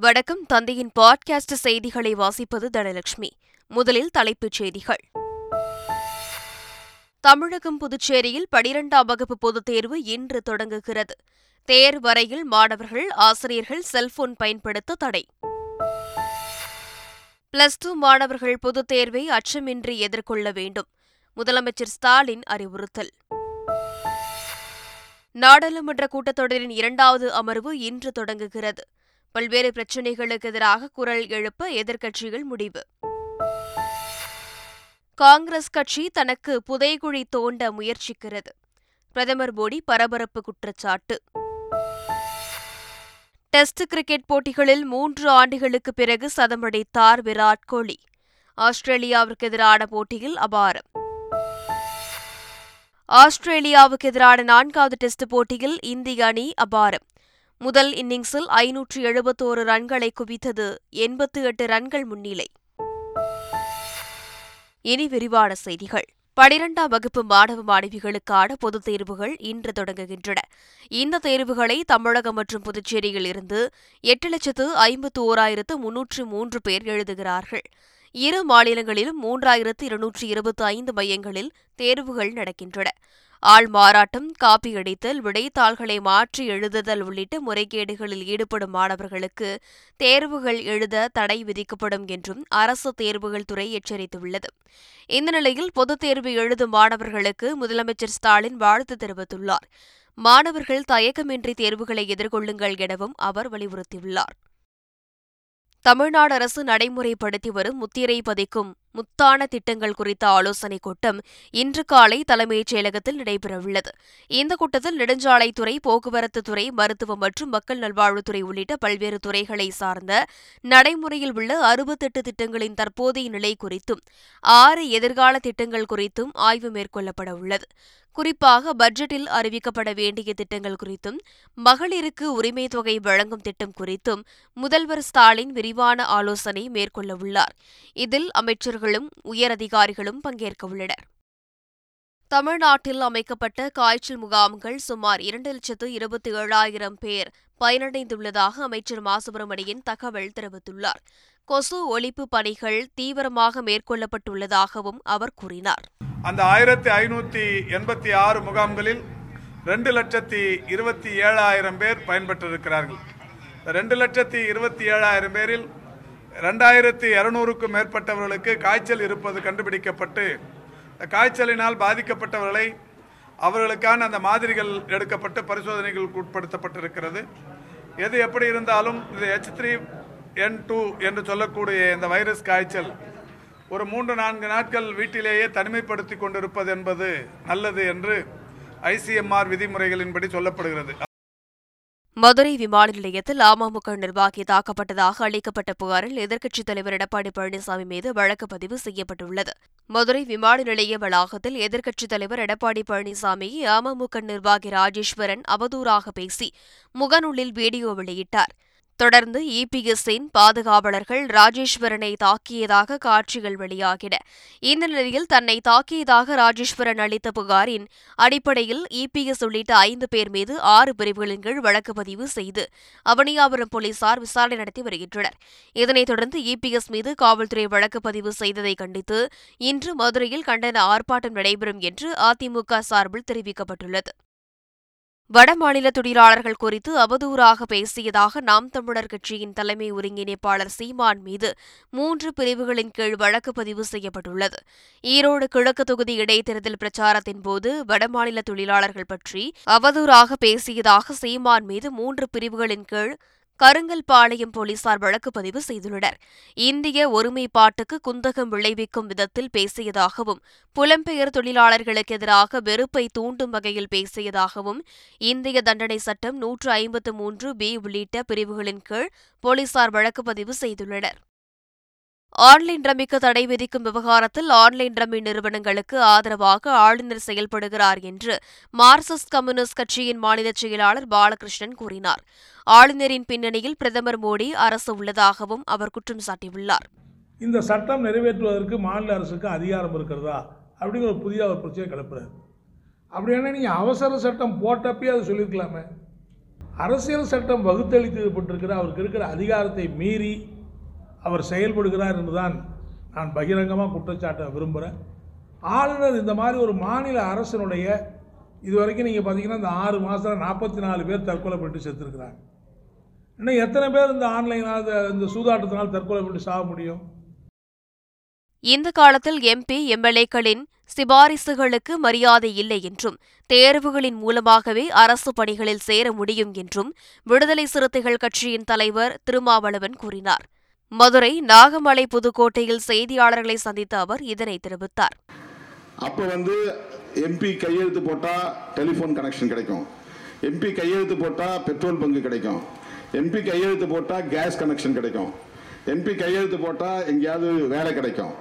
வணக்கம். தந்தையின் பாட்காஸ்ட் செய்திகளை வாசிப்பது தனலட்சுமி. முதலில் தலைப்புச் செய்திகள். தமிழகம் புதுச்சேரியில் பனிரெண்டாம் வகுப்பு பொதுத் தேர்வு இன்று தொடங்குகிறது. தேர்வரையில் மாணவர்கள் ஆசிரியர்கள் செல்போன் பயன்படுத்த தடை. பிளஸ் டூ மாணவர்கள் பொதுத் தேர்வை அச்சமின்றி எதிர்கொள்ள வேண்டும். முதலமைச்சர் ஸ்டாலின் அறிவுறுத்தல். நாடாளுமன்ற கூட்டத்தொடரின் இரண்டாவது அமர்வு இன்று தொடங்குகிறது. பல்வேறு பிரச்சினைகளுக்கு எதிராக குரல் எழுப்ப எதிர்க்கட்சிகள் முடிவு. காங்கிரஸ் கட்சி தனக்கு புதைகுழி தோண்ட முயற்சிக்கிறது. பிரதமர் மோடி பரபரப்பு குற்றச்சாட்டு. டெஸ்ட் கிரிக்கெட் போட்டிகளில் மூன்று ஆண்டுகளுக்கு பிறகு சதமடைத்தார் விராட் கோலி. ஆஸ்திரேலியாவிற்கு எதிரான போட்டியில் அபாரம். ஆஸ்திரேலியாவுக்கு எதிரான நான்காவது டெஸ்ட் போட்டியில் இந்திய அணி அபாரம். முதல் இன்னிங்ஸில் ஐநூற்று எழுபத்தோரு ரன்களை குவித்தது எண்பத்து எட்டு ரன்கள் முன்னிலை. இனி விரிவான செய்திகள். பனிரெண்டாம் வகுப்பு மாணவ மாணவிகளுக்கான பொதுத் தேர்வுகள் இன்று தொடங்குகின்றன. இந்த தேர்வுகளை தமிழகம் மற்றும் புதுச்சேரியில் இருந்து எட்டு லட்சத்து ஐம்பத்து ஓராயிரத்து முன்னூற்று மூன்று பேர் எழுதுகிறார்கள். இரு மாநிலங்களிலும் மூன்றாயிரத்து இருநூற்று இருபத்தி ஐந்து மையங்களில் தேர்வுகள் நடக்கின்றன. ஆள் மாறாட்டம் காப்பியடித்தல் விடைத்தாள்களை மாற்றி எழுதுதல் உள்ளிட்ட முறைகேடுகளில் ஈடுபடும் மாணவர்களுக்கு தேர்வுகள் எழுத தடை விதிக்கப்படும் என்றும் அரசு தேர்வுகள் துறை எச்சரித்துள்ளது. இந்த நிலையில் பொதுத் தேர்வு எழுதும் மாணவர்களுக்கு முதலமைச்சர் ஸ்டாலின் வாழ்த்து தெரிவித்துள்ளார். மாணவர்கள் தயக்கமின்றி தேர்வுகளை எதிர்கொள்ளுங்கள் எனவும் அவர் வலியுறுத்தியுள்ளார். தமிழ்நாடு அரசு நடைமுறைப்படுத்தி வரும் முத்திரை பதிக்கும் முத்தான திட்டங்கள் குறித்த ஆலோசனைக் கூட்டம் இன்று காலை தலைமைச் செயலகத்தில் நடைபெறவுள்ளது. இந்த கூட்டத்தில் நெடுஞ்சாலைத்துறை போக்குவரத்து துறை மருத்துவம் மற்றும் மக்கள் நல்வாழ்வுத்துறை உள்ளிட்ட பல்வேறு துறைகளை சார்ந்த நடைமுறையில் உள்ள அறுபத்தெட்டு திட்டங்களின் தற்போதைய நிலை குறித்தும் ஆறு எதிர்கால திட்டங்கள் குறித்தும் ஆய்வு மேற்கொள்ளப்பட உள்ளது. குறிப்பாக பட்ஜெட்டில் அறிவிக்கப்பட வேண்டிய திட்டங்கள் குறித்தும் மகளிருக்கு உரிமை தொகை வழங்கும் திட்டம் குறித்தும் முதல்வர் ஸ்டாலின் விரிவான ஆலோசனை மேற்கொள்ளவுள்ளார் இதில் அமைச்சர்கள் அமைச்சர்களும் உயரதிகாரிகளும் பங்கேற்க உள்ளனர். தமிழ்நாட்டில் அமைக்கப்பட்ட காய்ச்சல் முகாம்கள் சுமார் இரண்டு லட்சத்து இருபத்தி ஏழாயிரம் பேர் பயனடைந்துள்ளதாக அமைச்சர் மா சுப்பிரமணியன் தகவல் தெரிவித்துள்ளார். கொசு ஒழிப்பு பணிகள் தீவிரமாக மேற்கொள்ளப்பட்டுள்ளதாகவும் அவர் கூறினார். அந்த ஆயிரத்தி ஐநூற்றி எண்பத்தி ஆறு முகாம்களில் ரெண்டு லட்சத்தி இருபத்தி ஏழாயிரம் பேர் பயன்பெற்றிருக்கிறார்கள். ரெண்டு லட்சத்தி இருபத்தி ஏழாயிரம் பேரில் ரெண்டாயிரத்தி இரநூறுக்கும் மேற்பட்டவர்களுக்கு காய்ச்சல் இருப்பது கண்டுபிடிக்கப்பட்டு காய்ச்சலினால் பாதிக்கப்பட்டவர்களை அவர்களுக்கான அந்த மாதிரிகள் எடுக்கப்பட்டு பரிசோதனைகளுக்கு உட்படுத்தப்பட்டிருக்கிறது. எது எப்படி இருந்தாலும் இது ஹெச் த்ரீ என் டூ என்று சொல்லக்கூடிய இந்த வைரஸ் காய்ச்சல் ஒரு மூன்று நான்கு நாட்கள் வீட்டிலேயே தனிமைப்படுத்தி கொண்டிருப்பது என்பது நல்லது என்று ஐசிஎம்ஆர் விதிமுறைகளின்படி சொல்லப்படுகிறது. மதுரை விமான நிலையத்தில் அமமுக நிர்வாகி தாக்கப்பட்டதாக அளிக்கப்பட்ட புகாரில் எதிர்க்கட்சித் தலைவர் எடப்பாடி பழனிசாமி மீது வழக்கு பதிவு செய்யப்பட்டுள்ளது. மதுரை விமான நிலைய வளாகத்தில் எதிர்க்கட்சித் தலைவர் எடப்பாடி பழனிசாமியை அமமுக நிர்வாகி ராஜேஸ்வரன் அவதூறாக பேசி முகநூலில் வீடியோ வெளியிட்டார். தொடர்ந்து இபிஎஸ்ஸின் பாதுகாவலர்கள் ராஜேஸ்வரனை தாக்கியதாக காட்சிகள் வெளியாகின. இந்த நிலையில் தன்னை தாக்கியதாக ராஜேஸ்வரன் அளித்த புகாரின் அடிப்படையில் இபிஎஸ் உள்ளிட்ட ஐந்து பேர் மீது ஆறு பிரிவுகளின் கீழ் வழக்கு பதிவு செய்து அவனியாபுரம் போலீசார் விசாரணை நடத்தி வருகின்றனர். இதனைத் தொடர்ந்து இபிஎஸ் மீது காவல்துறை வழக்கு பதிவு செய்ததை கண்டித்து இன்று மதுரையில் கண்டன ஆர்ப்பாட்டம் நடைபெறும் என்று அதிமுக சார்பில் தெரிவிக்கப்பட்டுள்ளது. வடமாநில தொழிலாளர்கள் குறித்து அவதூறாக பேசியதாக நாம் தமிழர் கட்சியின் தலைமை ஒருங்கிணைப்பாளர் சீமான் மீது மூன்று பிரிவுகளின் கீழ் வழக்கு பதிவு செய்யப்பட்டுள்ளது. ஈரோடு கிழக்கு தொகுதி இடைத்தேர்தல் பிரச்சாரத்தின் போது வடமாநில தொழிலாளர்கள் பற்றி அவதூறாக பேசியதாக சீமான் மீது மூன்று பிரிவுகளின் கீழ் கருங்கல்பாளையம் போலீசார் வழக்கு பதிவு செய்துள்ளனர். இந்திய ஒருமைப்பாட்டுக்கு குந்தகம் விளைவிக்கும் விதத்தில் பேசியதாகவும் புலம்பெயர் தொழிலாளர்களுக்கு எதிராக வெறுப்பை தூண்டும் வகையில் பேசியதாகவும் இந்திய தண்டனை சட்டம் நூற்று ஐம்பத்து மூன்று பி உள்ளிட்ட பிரிவுகளின் கீழ் போலீசார் வழக்கு பதிவு செய்துள்ளனர். ஆன்லைன் ரம்மிக்கு தடை விதிக்கும் விவகாரத்தில் ஆன்லைன் ரம்மி நிறுவனங்களுக்கு ஆதரவாக ஆளுநர் செயல்படுகிறார் என்று மார்க்சிஸ்ட் கம்யூனிஸ்ட் கட்சியின் மாநில செயலாளர் பாலகிருஷ்ணன் கூறினார். ஆளுநரின் பின்னணியில் பிரதமர் மோடி அரசு உள்ளதாகவும் அவர் குற்றம் சாட்டியுள்ளார். இந்த சட்டம் நிறைவேற்றுவதற்கு மாநில அரசுக்கு அதிகாரம் இருக்கிறதா? அப்படிங்கிற ஒரு புதிய ஒரு பிரச்சனை கிளப்புறாரு. அப்படின்னா நீங்கள் அவசர சட்டம் போட்டப்பே அதை சொல்லியிருக்கலாமே. அரசியல் சட்டம் வகுத்தளிக்கப்பட்டிருக்கிற அவருக்கு இருக்கிற அதிகாரத்தை மீறி அவர் செயல்படுகிறார் என்றுதான் நான் பகிரங்கமாக குற்றச்சாட்ட விரும்புகிறேன் ஆளுநர் இந்த மாதிரி ஒரு மாநில அரசனுடைய இது வரைக்கும் நீங்கள் பார்த்தீங்கன்னா இந்த ஆறு மாதத்தில் நாற்பத்தி நாலு பேர் தற்கொலை பண்ணிட்டு செத்துருக்குறாங்க. இன்னும் எத்தனை பேர் இந்த ஆன்லைனால் இந்த சூதாட்டத்தினால் தற்கொலை பண்ணி சாக முடியும்? இந்த காலத்தில் எம்பி எம்எல்ஏக்களின் சிபாரிசுகளுக்கு மரியாதை இல்லை என்றும் தேர்வுகளின் மூலமாகவே அரசு பணிகளில் சேர முடியும் என்றும் விடுதலை சிறுத்தைகள் கட்சியின் தலைவர் திருமாவளவன் கூறினார். மதுரை நாகமலை புதுக்கோட்டையில் செய்தியாளர்களை சந்தித்த அவர் இதனை தெரிவித்தார். அப்போ வந்து எம்பி கையெழுத்து போட்டால் டெலிஃபோன் கனெக்ஷன் கிடைக்கும். எம்பி கையெழுத்து போட்டால் பெட்ரோல் பங்கு கிடைக்கும். எம்பி கையெழுத்து போட்டால் கேஸ் கனெக்ஷன் கிடைக்கும். எம்பி கையெழுத்து போட்டால் எங்கேயாவது வேலை கிடைக்கும்.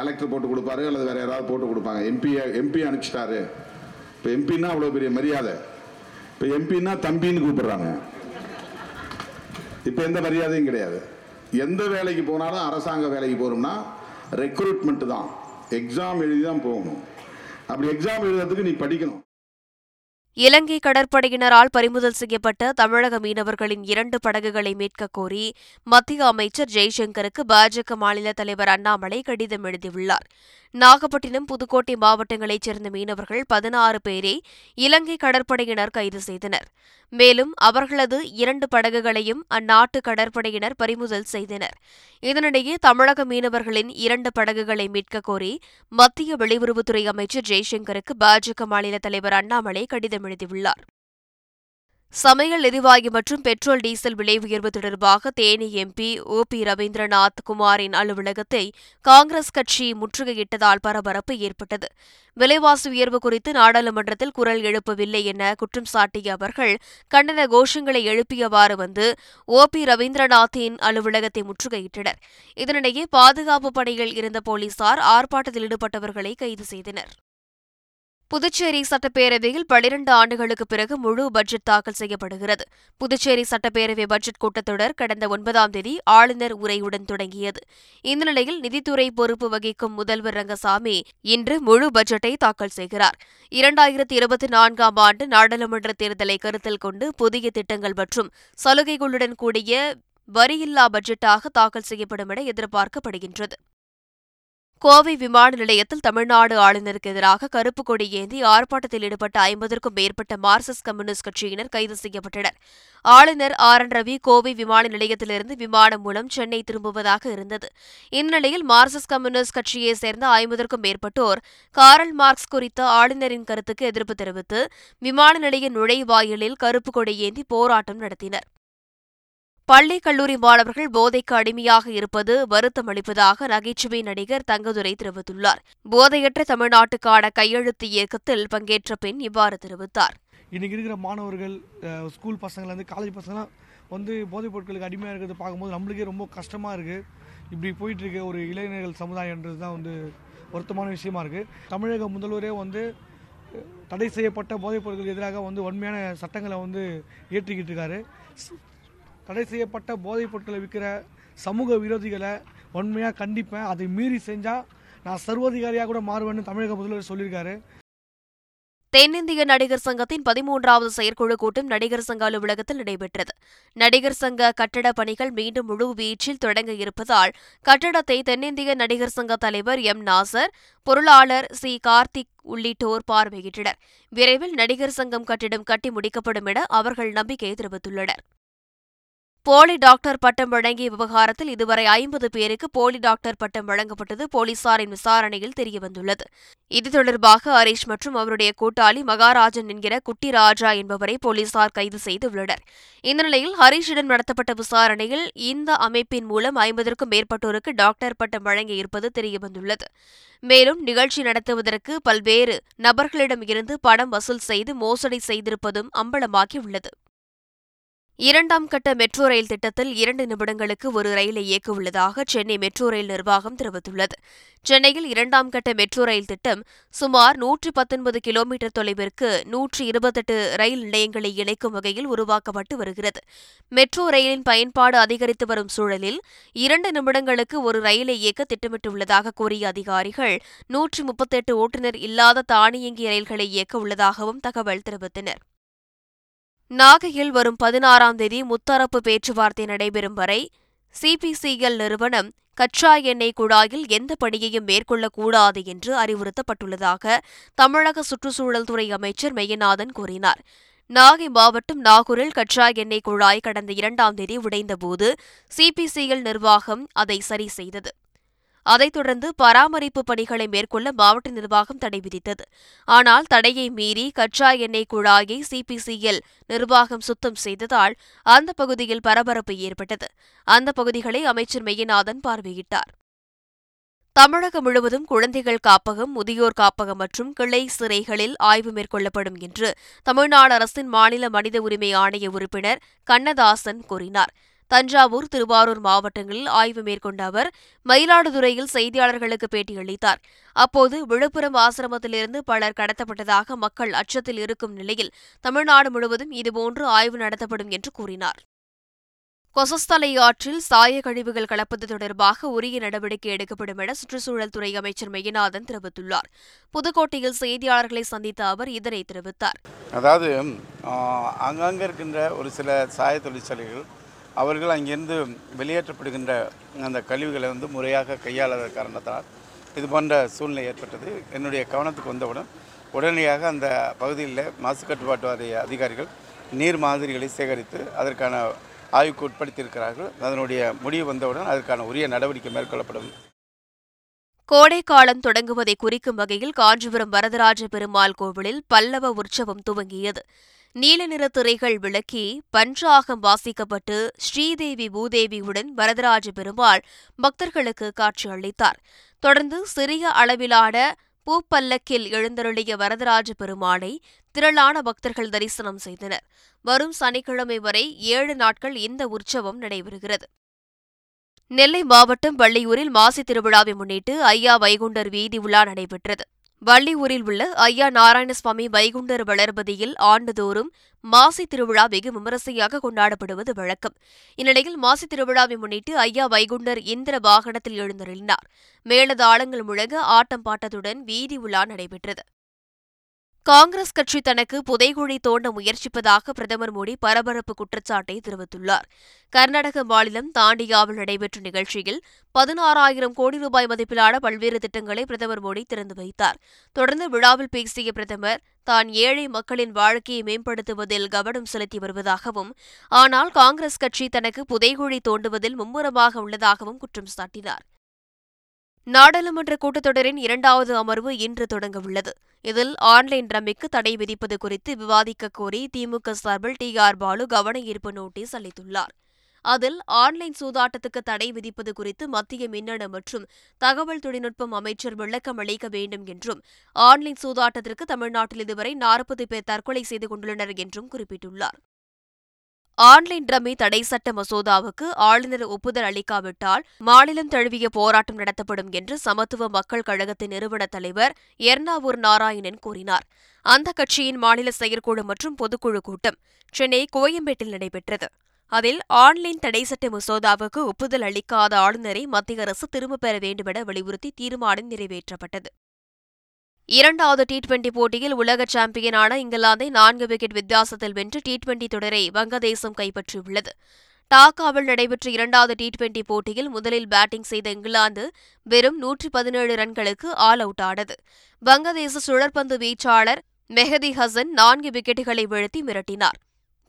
கலெக்டர் போட்டு கொடுப்பாரு அல்லது வேற யாராவது போட்டு கொடுப்பாங்க. எம்பி எம்பி அனுப்பிச்சிட்டாரு. இப்போ எம்பின்னா அவ்வளோ பெரிய மரியாதை. இப்போ எம்பின்னா தம்பின்னு கூப்பிடுறாங்க. இப்போ எந்த மரியாதையும் கிடையாது. எந்த வேலைக்கு போனாலும் அரசாங்க வேலைக்கு போகிறோம்னா ரெக்ரூட்மெண்ட்டு தான். எக்ஸாம் எழுதி தான் போகணும். அப்படி எக்ஸாம் எழுதுறதுக்கு நீ படிக்கணும். இலங்கை கடற்படையினரால் பறிமுதல் செய்யப்பட்ட தமிழக மீனவர்களின் இரண்டு படகுகளை மீட்கக் கோரி மத்திய அமைச்சர் ஜெய்சங்கருக்கு பாஜக மாநில தலைவர் அண்ணாமலை கடிதம் எழுதியுள்ளார். நாகப்பட்டினம் புதுக்கோட்டை மாவட்டங்களைச் சேர்ந்த மீனவர்கள் பதினாறு பேரை இலங்கை கடற்படையினர் கைது செய்தனர். மேலும் அவர்களது இரண்டு படகுகளையும் அந்நாட்டு கடற்படையினர் பறிமுதல் செய்தனர். இதனிடையே தமிழக மீனவர்களின் இரண்டு படகுகளை மீட்கக் கோரி மத்திய வெளியுறவுத்துறை அமைச்சர் ஜெய்சங்கருக்கு பாஜக மாநில தலைவர் அண்ணாமலை கடிதம் எழுதியுள்ளார். சமையல் எரிவாயு மற்றும் பெட்ரோல் டீசல் விலை உயர்வு தொடர்பாக Theni MP O P Ravindranath குமாரின் அலுவலகத்தை காங்கிரஸ் கட்சி முற்றுகையிட்டதால் பரபரப்பு ஏற்பட்டது. விலைவாசி உயர்வு குறித்து நாடாளுமன்றத்தில் குரல் எழுப்பவில்லை என குற்றம் சாட்டிய அவர்கள் கண்டன கோஷங்களை எழுப்பியவாறு வந்து ஓ பி ரவீந்திரநாத்தின் அலுவலகத்தை முற்றுகையிட்டனர். இதனிடையே பாதுகாப்பு பணியில் இருந்த போலீசார் ஆர்ப்பாட்டத்தில் ஈடுபட்டவர்களை கைது செய்தனர். புதுச்சேரி சட்டப்பேரவையில் பனிரண்டு ஆண்டுகளுக்கு பிறகு முழு பட்ஜெட் தாக்கல் செய்யப்படுகிறது. புதுச்சேரி சட்டப்பேரவை பட்ஜெட் கூட்டத்தொடர் கடந்த ஒன்பதாம் தேதி ஆளுநர் உரையுடன் தொடங்கியது. இந்த நிலையில் நிதித்துறை பொறுப்பு வகிக்கும் முதல்வர் ரங்கசாமி இன்று முழு பட்ஜெட்டை தாக்கல் செய்கிறார். இரண்டாயிரத்தி இருபத்தி நான்காம் ஆண்டு நாடாளுமன்ற தேர்தலை கருத்தில் கொண்டு புதிய திட்டங்கள் மற்றும் சலுகைகளுடன் கூடிய வரியில்லா பட்ஜெட்டாக தாக்கல் செய்யப்படும் என எதிர்பார்க்கப்படுகின்றது. கோவை விமான நிலையத்தில் தமிழ்நாடு ஆளுநருக்கு எதிராக கருப்பு கொடி ஏந்தி ஆர்ப்பாட்டத்தில் ஈடுபட்ட ஐம்பதற்கும் மேற்பட்ட மார்க்சிஸ்ட் கம்யூனிஸ்ட் கட்சியினர் கைது செய்யப்பட்டனர். ஆளுநர் ஆர். என். ரவி கோவை விமான நிலையத்திலிருந்து விமானம் மூலம் சென்னை திரும்புவதாக இருந்தது. இந்நிலையில் மார்க்சிஸ்ட் கம்யூனிஸ்ட் கட்சியைச் சேர்ந்த ஐம்பதற்கும் மேற்பட்டோர் காரல் மார்க்ஸ் குறித்த ஆளுநரின் கருத்துக்கு எதிர்ப்பு தெரிவித்து விமான நிலைய நுழைவாயிலில் கருப்பு கொடி ஏந்தி போராட்டம் நடத்தினர். பள்ளி கல்லூரி மாணவர்கள் போதைக்கு அடிமையாக இருப்பது வருத்தம் அளிப்பதாக நகைச்சுவை நடிகர் தங்கதுரை தெரிவித்துள்ளார். போதையற்ற தமிழ்நாட்டுக்கான கையெழுத்து இயக்கத்தில் பங்கேற்ற பெண் இவ்வாறு தெரிவித்தார். இன்னைக்கு இருக்கிற மாணவர்கள் ஸ்கூல் பசங்கள்லேருந்து காலேஜ் பசங்களாம் வந்து போதைப் பொருட்களுக்கு அடிமையாக இருக்கிறது பார்க்கும்போது நம்மளுக்கே ரொம்ப கஷ்டமாக இருக்குது இப்படி போயிட்டுருக்க ஒரு இளைஞர்கள் சமுதாயன்றது தான் வந்து வருத்தமான விஷயமா இருக்குது தமிழக முதல்வரே வந்து தடை செய்யப்பட்ட போதைப் பொருட்களுக்கு எதிராக வந்து வன்மையான சட்டங்களை வந்து இயற்றிக்கிட்டு இருக்காரு. தடை செய்யப்பட்ட போதைப் பொருட்களை விற்கிற சமூக விரோதிகளை வன்மையாக கண்டிப்பேன். அதை மீறி செஞ்சால் நான் சர்வாதிகாரியாக கூட மாறுவேன்னு தமிழக முதல்வர் சொல்லியிருக்காரு. தென்னிந்திய நடிகர் சங்கத்தின் பதிமூன்றாவது செயற்குழு கூட்டம் நடிகர் சங்க அலுவலகத்தில் நடைபெற்றது. நடிகர் சங்க கட்டட பணிகள் மீண்டும் முழு வீச்சில் தொடங்க இருப்பதால் கட்டடத்தை தென்னிந்திய நடிகர் சங்க தலைவர் எம். நாசர் பொருளாளர் சி. கார்த்திக் உள்ளிட்டோர் பார்வையிட்டனர். விரைவில் நடிகர் சங்கம் கட்டிடம் கட்டி முடிக்கப்படும் என அவர்கள் நம்பிக்கை தெரிவித்துள்ளனர். போலி டாக்டர் பட்டம் வழங்கிய விவகாரத்தில் இதுவரை ஐம்பது பேருக்கு போலி டாக்டர் பட்டம் வழங்கப்பட்டது போலீசாரின் விசாரணையில் தெரியவந்துள்ளது. இது தொடர்பாக ஹரீஷ் மற்றும் அவருடைய கூட்டாளி மகாராஜன் என்கிற குட்டி ராஜா என்பவரை போலீசார் கைது செய்துள்ளனர் இந்த நிலையில் ஹரீஷிடம் நடத்தப்பட்ட விசாரணையில் இந்த அமைப்பின் மூலம் ஐம்பதற்கும் மேற்பட்டோருக்கு டாக்டர் பட்டம் வழங்கியிருப்பது தெரியவந்துள்ளது. மேலும் நிகழ்ச்சி நடத்துவதற்கு பல்வேறு நபர்களிடம் இருந்து பணம் வசூல் செய்து மோசடி செய்திருப்பதும் அம்பலமாகியுள்ளது. இரண்டாம் கட்ட மெட்ரோ ரயில் திட்டத்தில் இரண்டு நிமிடங்களுக்கு ஒரு ரயிலை இயக்க உள்ளதாக சென்னை மெட்ரோ ரயில் நிர்வாகம் தெரிவித்துள்ளது. சென்னையில் இரண்டாம் கட்ட மெட்ரோ ரயில் திட்டம் சுமார் நூற்றி பத்தொன்பது கிலோமீட்டர் தொலைவிற்கு நூற்றி இருபத்தெட்டு ரயில் நிலையங்களை இணைக்கும் வகையில் உருவாக்கப்பட்டு வருகிறது. மெட்ரோ ரயிலின் பயன்பாடு அதிகரித்து வரும் சூழலில் இரண்டு நிமிடங்களுக்கு ஒரு ரயிலை இயக்க திட்டமிட்டுள்ளதாக கூறிய அதிகாரிகள் நூற்றி முப்பத்தெட்டு ஓட்டுநர் இல்லாத தானியங்கி ரயில்களை இயக்க உள்ளதாகவும் தகவல் தெரிவித்தனர். நாகையில் வரும் பதினாறாம் தேதி முத்தரப்பு பேச்சுவார்த்தை நடைபெறும் வரை சிபிசிஎல் நிறுவனம் கச்சா எண்ணெய் குழாயில் எந்த பணியையும் மேற்கொள்ளக்கூடாது என்று அறிவுறுத்தப்பட்டுள்ளதாக தமிழக சுற்றுச்சூழல் துறை அமைச்சர் மெய்யநாதன் கூறினார். நாகை மாவட்டம் நாகூரில் கச்சா எண்ணெய் குழாய் கடந்த இரண்டாம் தேதி உடைந்தபோது சிபிசிஎல் நிர்வாகம் அதை சரி செய்தது. அதைத் தொடர்ந்து பராமரிப்பு பணிகளை மேற்கொள்ள மாவட்ட நிர்வாகம் தடை விதித்தது. ஆனால் தடையை மீறி கச்சா எண்ணெய் குழாயை சிபிசிஎல் நிர்வாகம் சுத்தம் செய்ததால் அந்த பகுதியில் பரபரப்பு ஏற்பட்டது. அந்த பகுதிகளை அமைச்சர் மெய்யநாதன் பார்வையிட்டார். தமிழகம் முழுவதும் குழந்தைகள் காப்பகம் முதியோர் காப்பகம் மற்றும் கிளை சிறைகளில் ஆய்வு மேற்கொள்ளப்படும் என்று தமிழ்நாடு அரசின் மாநில மனித உரிமை ஆணைய உறுப்பினர் கண்ணதாசன் கூறினார். தஞ்சாவூர் திருவாரூர் மாவட்டங்களில் ஆய்வு மேற்கொண்ட அவர் மயிலாடுதுறையில் செய்தியாளர்களுக்கு பேட்டியளித்தார். அப்போது விழுப்புரம் ஆசிரமத்திலிருந்து பலர் கடத்தப்பட்டதாக மக்கள் அச்சத்தில் இருக்கும் நிலையில் தமிழ்நாடு முழுவதும் இதுபோன்று ஆய்வு நடத்தப்படும் என்று கூறினார். கொசஸ்தலை ஆற்றில் சாய கழிவுகள் கலப்பது தொடர்பாக உரிய நடவடிக்கை எடுக்கப்படும் என சுற்றுச்சூழல் துறை அமைச்சர் மெய்யநாதன் தெரிவித்துள்ளார். புதுக்கோட்டையில் செய்தியாளர்களை சந்தித்த அவர் இதனை தெரிவித்தார். அதாவது அங்கங்கே இருக்கின்ற ஒரு சில சாய தொழிற்சாலைகள் அவர்கள் அங்கிருந்து வெளியேற்றப்படுகின்ற அந்த கழிவுகளை வந்து முறையாக கையாளாத காரணத்தால் இது போன்ற சூழ்நிலை ஏற்பட்டது. என்னுடைய கவனத்துக்கு வந்தவுடன் உடனடியாக அந்த பகுதியில் மாசு கட்டுப்பாட்டு வாரிய அதிகாரிகள் நீர் மாதிரிகளை சேகரித்து அதற்கான ஆய்வுக்கு உட்படுத்தியிருக்கிறார்கள். அதனுடைய முடிவு வந்தவுடன் அதற்கான உரிய நடவடிக்கை மேற்கொள்ளப்படும். கோடைக்காலம் தொடங்குவதை குறிக்கும் வகையில் காஞ்சிபுரம் வரதராஜ பெருமாள் கோவிலில் பல்லவ உற்சவம் துவங்கியது. நீல நிற திரைகள் விளக்கி பஞ்சாகம் வாசிக்கப்பட்டு ஸ்ரீதேவி பூதேவியுடன் வரதராஜ பெருமாள் பக்தர்களுக்கு காட்சியளித்தார் தொடர்ந்து சிறிய அளவிலான பூப்பல்லக்கில் எழுந்தருளிய வரதராஜ பெருமாளை திரளான பக்தர்கள் தரிசனம் செய்தனர். வரும் சனிக்கிழமை வரை ஏழு நாட்கள் இந்த உற்சவம் நடைபெறுகிறது. நெல்லை மாவட்டம் வள்ளியூரில் மாசி திருவிழாவை முன்னிட்டு ஐயா வைகுண்டர் வீதி உலா நடைபெற்றது. வள்ளியூரில் உள்ள ஐயா நாராயணசுவாமி வைகுண்டர் வளர்பதியில் ஆண்டுதோறும் மாசி திருவிழா வெகு விமரிசையாக கொண்டாடப்படுவது வழக்கம். இந்நிலையில் மாசி திருவிழாவை முன்னிட்டு ஐயா வைகுண்டர் இந்திர வாகனத்தில் எழுந்தருளினார். மேளதாளங்கள் முழங்க ஆட்டம் பாட்டத்துடன் வீதி உலா நடைபெற்றது. காங்கிரஸ் கட்சி தனக்கு புதைகுழி தோண்ட முயற்சிப்பதாக பிரதமர் மோடி பரபரப்பு குற்றச்சாட்டை தெரிவித்துள்ளார். கர்நாடக மாநிலம் தாண்டியாவில் நடைபெற்ற நிகழ்ச்சியில் பதினாறாயிரம் கோடி ரூபாய் மதிப்பிலான பல்வேறு திட்டங்களை பிரதமர் மோடி திறந்து வைத்தார். தொடர்ந்து விழாவில் பேசிய பிரதமர் தான் ஏழை மக்களின் வாழ்க்கையை மேம்படுத்துவதில் கவனம் செலுத்தி வருவதாகவும் ஆனால் காங்கிரஸ் கட்சி தனக்கு புதைகுழி தோண்டுவதில் மும்முரமாக உள்ளதாகவும் குற்றம் சாட்டினார். நாடாளுமன்ற கூட்டத்தொடரின் இரண்டாவது அமர்வு இன்று தொடங்கவுள்ளது. இதில் ஆன்லைன் ரம்மிக்கு தடை விதிப்பது குறித்து விவாதிக்க கோரி திமுக சார்பில் டி ஆர் பாலு கவன ஈர்ப்பு நோட்டீஸ் அளித்துள்ளார். அதில் ஆன்லைன் சூதாட்டத்துக்கு தடை விதிப்பது குறித்து மத்திய மின்னணு மற்றும் தகவல் தொழில்நுட்பம் அமைச்சர் விளக்கம் அளிக்க வேண்டும் என்றும் ஆன்லைன் சூதாட்டத்திற்கு தமிழ்நாட்டில் இதுவரை நாற்பது பேர் தற்கொலை செய்து கொண்டுள்ளனர் என்றும் குறிப்பிட்டுள்ளார். ஆன்லைன் ரம்மி தடை சட்ட மசோதாவுக்கு ஆளுநர் ஒப்புதல் அளிக்காவிட்டால் மாநிலம் தழுவிய போராட்டம் நடத்தப்படும் என்று சமத்துவ மக்கள் கழகத்தின் நிறுவன தலைவர் எர்ணாவூர் நாராயணன் கூறினார். அந்த கட்சியின் மாநில செயற்குழு மற்றும் பொதுக்குழு கூட்டம் சென்னை கோயம்பேட்டில் நடைபெற்றது. அதில் ஆன்லைன் தடை சட்ட மசோதாவுக்கு ஒப்புதல் அளிக்காத ஆளுநரை மத்திய அரசு திரும்பப் பெற வேண்டுமென வலியுறுத்தி தீர்மானம் நிறைவேற்றப்பட்டது. இரண்டாவது டி டுவெண்டி போட்டியில் உலக சாம்பியனான இங்கிலாந்தை நான்கு விக்கெட் வித்தியாசத்தில் வென்று டி டுவெண்டி தொடரை வங்கதேசம் கைப்பற்றியுள்ளது. டாக்காவில் நடைபெற்ற இரண்டாவது டி டுவெண்டி போட்டியில் முதலில் பேட்டிங் செய்த இங்கிலாந்து வெறும் நூற்றி பதினேழு ரன்களுக்கு ஆல் அவுட் ஆனது. வங்கதேச சுழற்பந்து வீச்சாளர் மெஹதி ஹசன் நான்கு விக்கெட்டுகளை வீழ்த்தி மிரட்டினார்.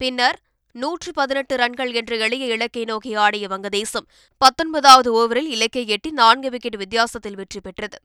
பின்னர் நூற்று பதினெட்டு ரன்கள் என்ற எளிய இலக்கை நோக்கி ஆடிய வங்கதேசம் பத்தொன்பதாவது ஓவரில் இலக்கை எட்டி நான்கு விக்கெட் வித்தியாசத்தில் வெற்றி பெற்றது.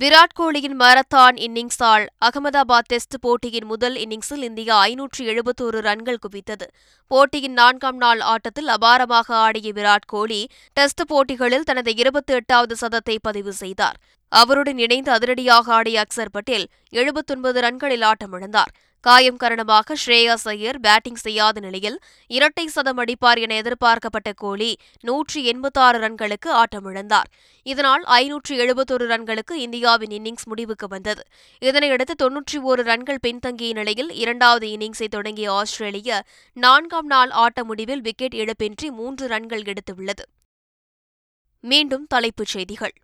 விராட் கோலியின் மாரத்தான் இன்னிங்ஸால் அகமதாபாத் டெஸ்ட் போட்டியின் முதல் இன்னிங்ஸில் இந்தியா ஐநூற்று எழுபத்தோரு ரன்கள் குவித்தது. போட்டியின் நான்காம் நாள் ஆட்டத்தில் அபாரமாக ஆடிய விராட் கோலி டெஸ்ட் போட்டிகளில் தனது இருபத்தி எட்டாவது சதத்தை பதிவு செய்தார். அவருடன் இணைந்து அதிரடியாக ஆடிய அக்சர் பட்டேல் எழுபத்தொன்பது ரன்களில் ஆட்டமிழந்தார். காயம் காரணமாக ஸ்ரேயாஸ் ஐயர் பேட்டிங் செய்யாத நிலையில் இரட்டை சதம் அடிப்பார் என எதிர்பார்க்கப்பட்ட கோலி நூற்றி எண்பத்தாறு ரன்களுக்கு ஆட்டமிழந்தார். இதனால் ஐநூற்று எழுபத்தொரு ரன்களுக்கு இந்தியாவின் இன்னிங்ஸ் முடிவுக்கு வந்தது. இதனையடுத்து தொன்னூற்றி ஒரு ரன்கள் பின்தங்கிய நிலையில் இரண்டாவது இன்னிங்ஸை தொடங்கிய ஆஸ்திரேலியா நான்காம் நாள் ஆட்ட முடிவில் விக்கெட் இழப்பின்றி மூன்று ரன்கள் எடுத்துள்ளது. மீண்டும் தலைப்புச் செய்திகள்.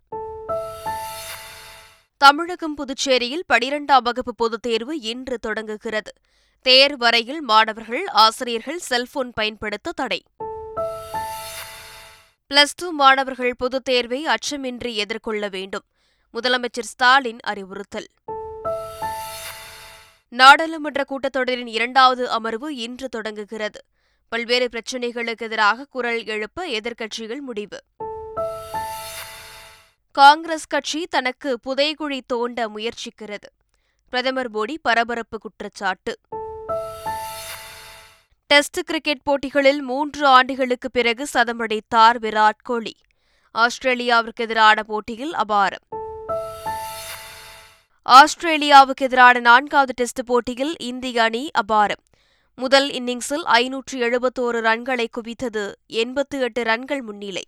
தமிழகம் புதுச்சேரியில் பனிரெண்டாம் வகுப்பு பொதுத் தேர்வு இன்று தொடங்குகிறது. தேர்வரையில் மாணவர்கள் ஆசிரியர்கள் செல்போன் பயன்படுத்த தடை. பிளஸ் டூ மாணவர்கள் பொதுத் தேர்வை அச்சமின்றி எதிர்கொள்ள வேண்டும். முதலமைச்சர் ஸ்டாலின் அறிவுறுத்தல். நாடாளுமன்ற கூட்டத்தொடரின் இரண்டாவது அமர்வு இன்று தொடங்குகிறது. பல்வேறு பிரச்சினைகளுக்கு எதிராக குரல் எழுப்ப எதிர்க்கட்சிகள் முடிவு. காங்கிரஸ் கட்சி தனக்கு புதைகுழி தோண்ட முயற்சிக்கிறது. பிரதமர் மோடி பரபரப்பு குற்றச்சாட்டு. டெஸ்ட் கிரிக்கெட் போட்டிகளில் மூன்று ஆண்டுகளுக்கு பிறகு சதமடைத்தார் விராட் கோலி. ஆஸ்திரேலியாவிற்கு எதிரான போட்டியில் அபாரம். ஆஸ்திரேலியாவுக்கு எதிரான நான்காவது டெஸ்ட் போட்டியில் இந்திய அணி அபாரம். முதல் இன்னிங்ஸில் ஐநூற்று எழுபத்தோரு ரன்களை குவித்தது எண்பத்து எட்டு ரன்கள் முன்னிலை.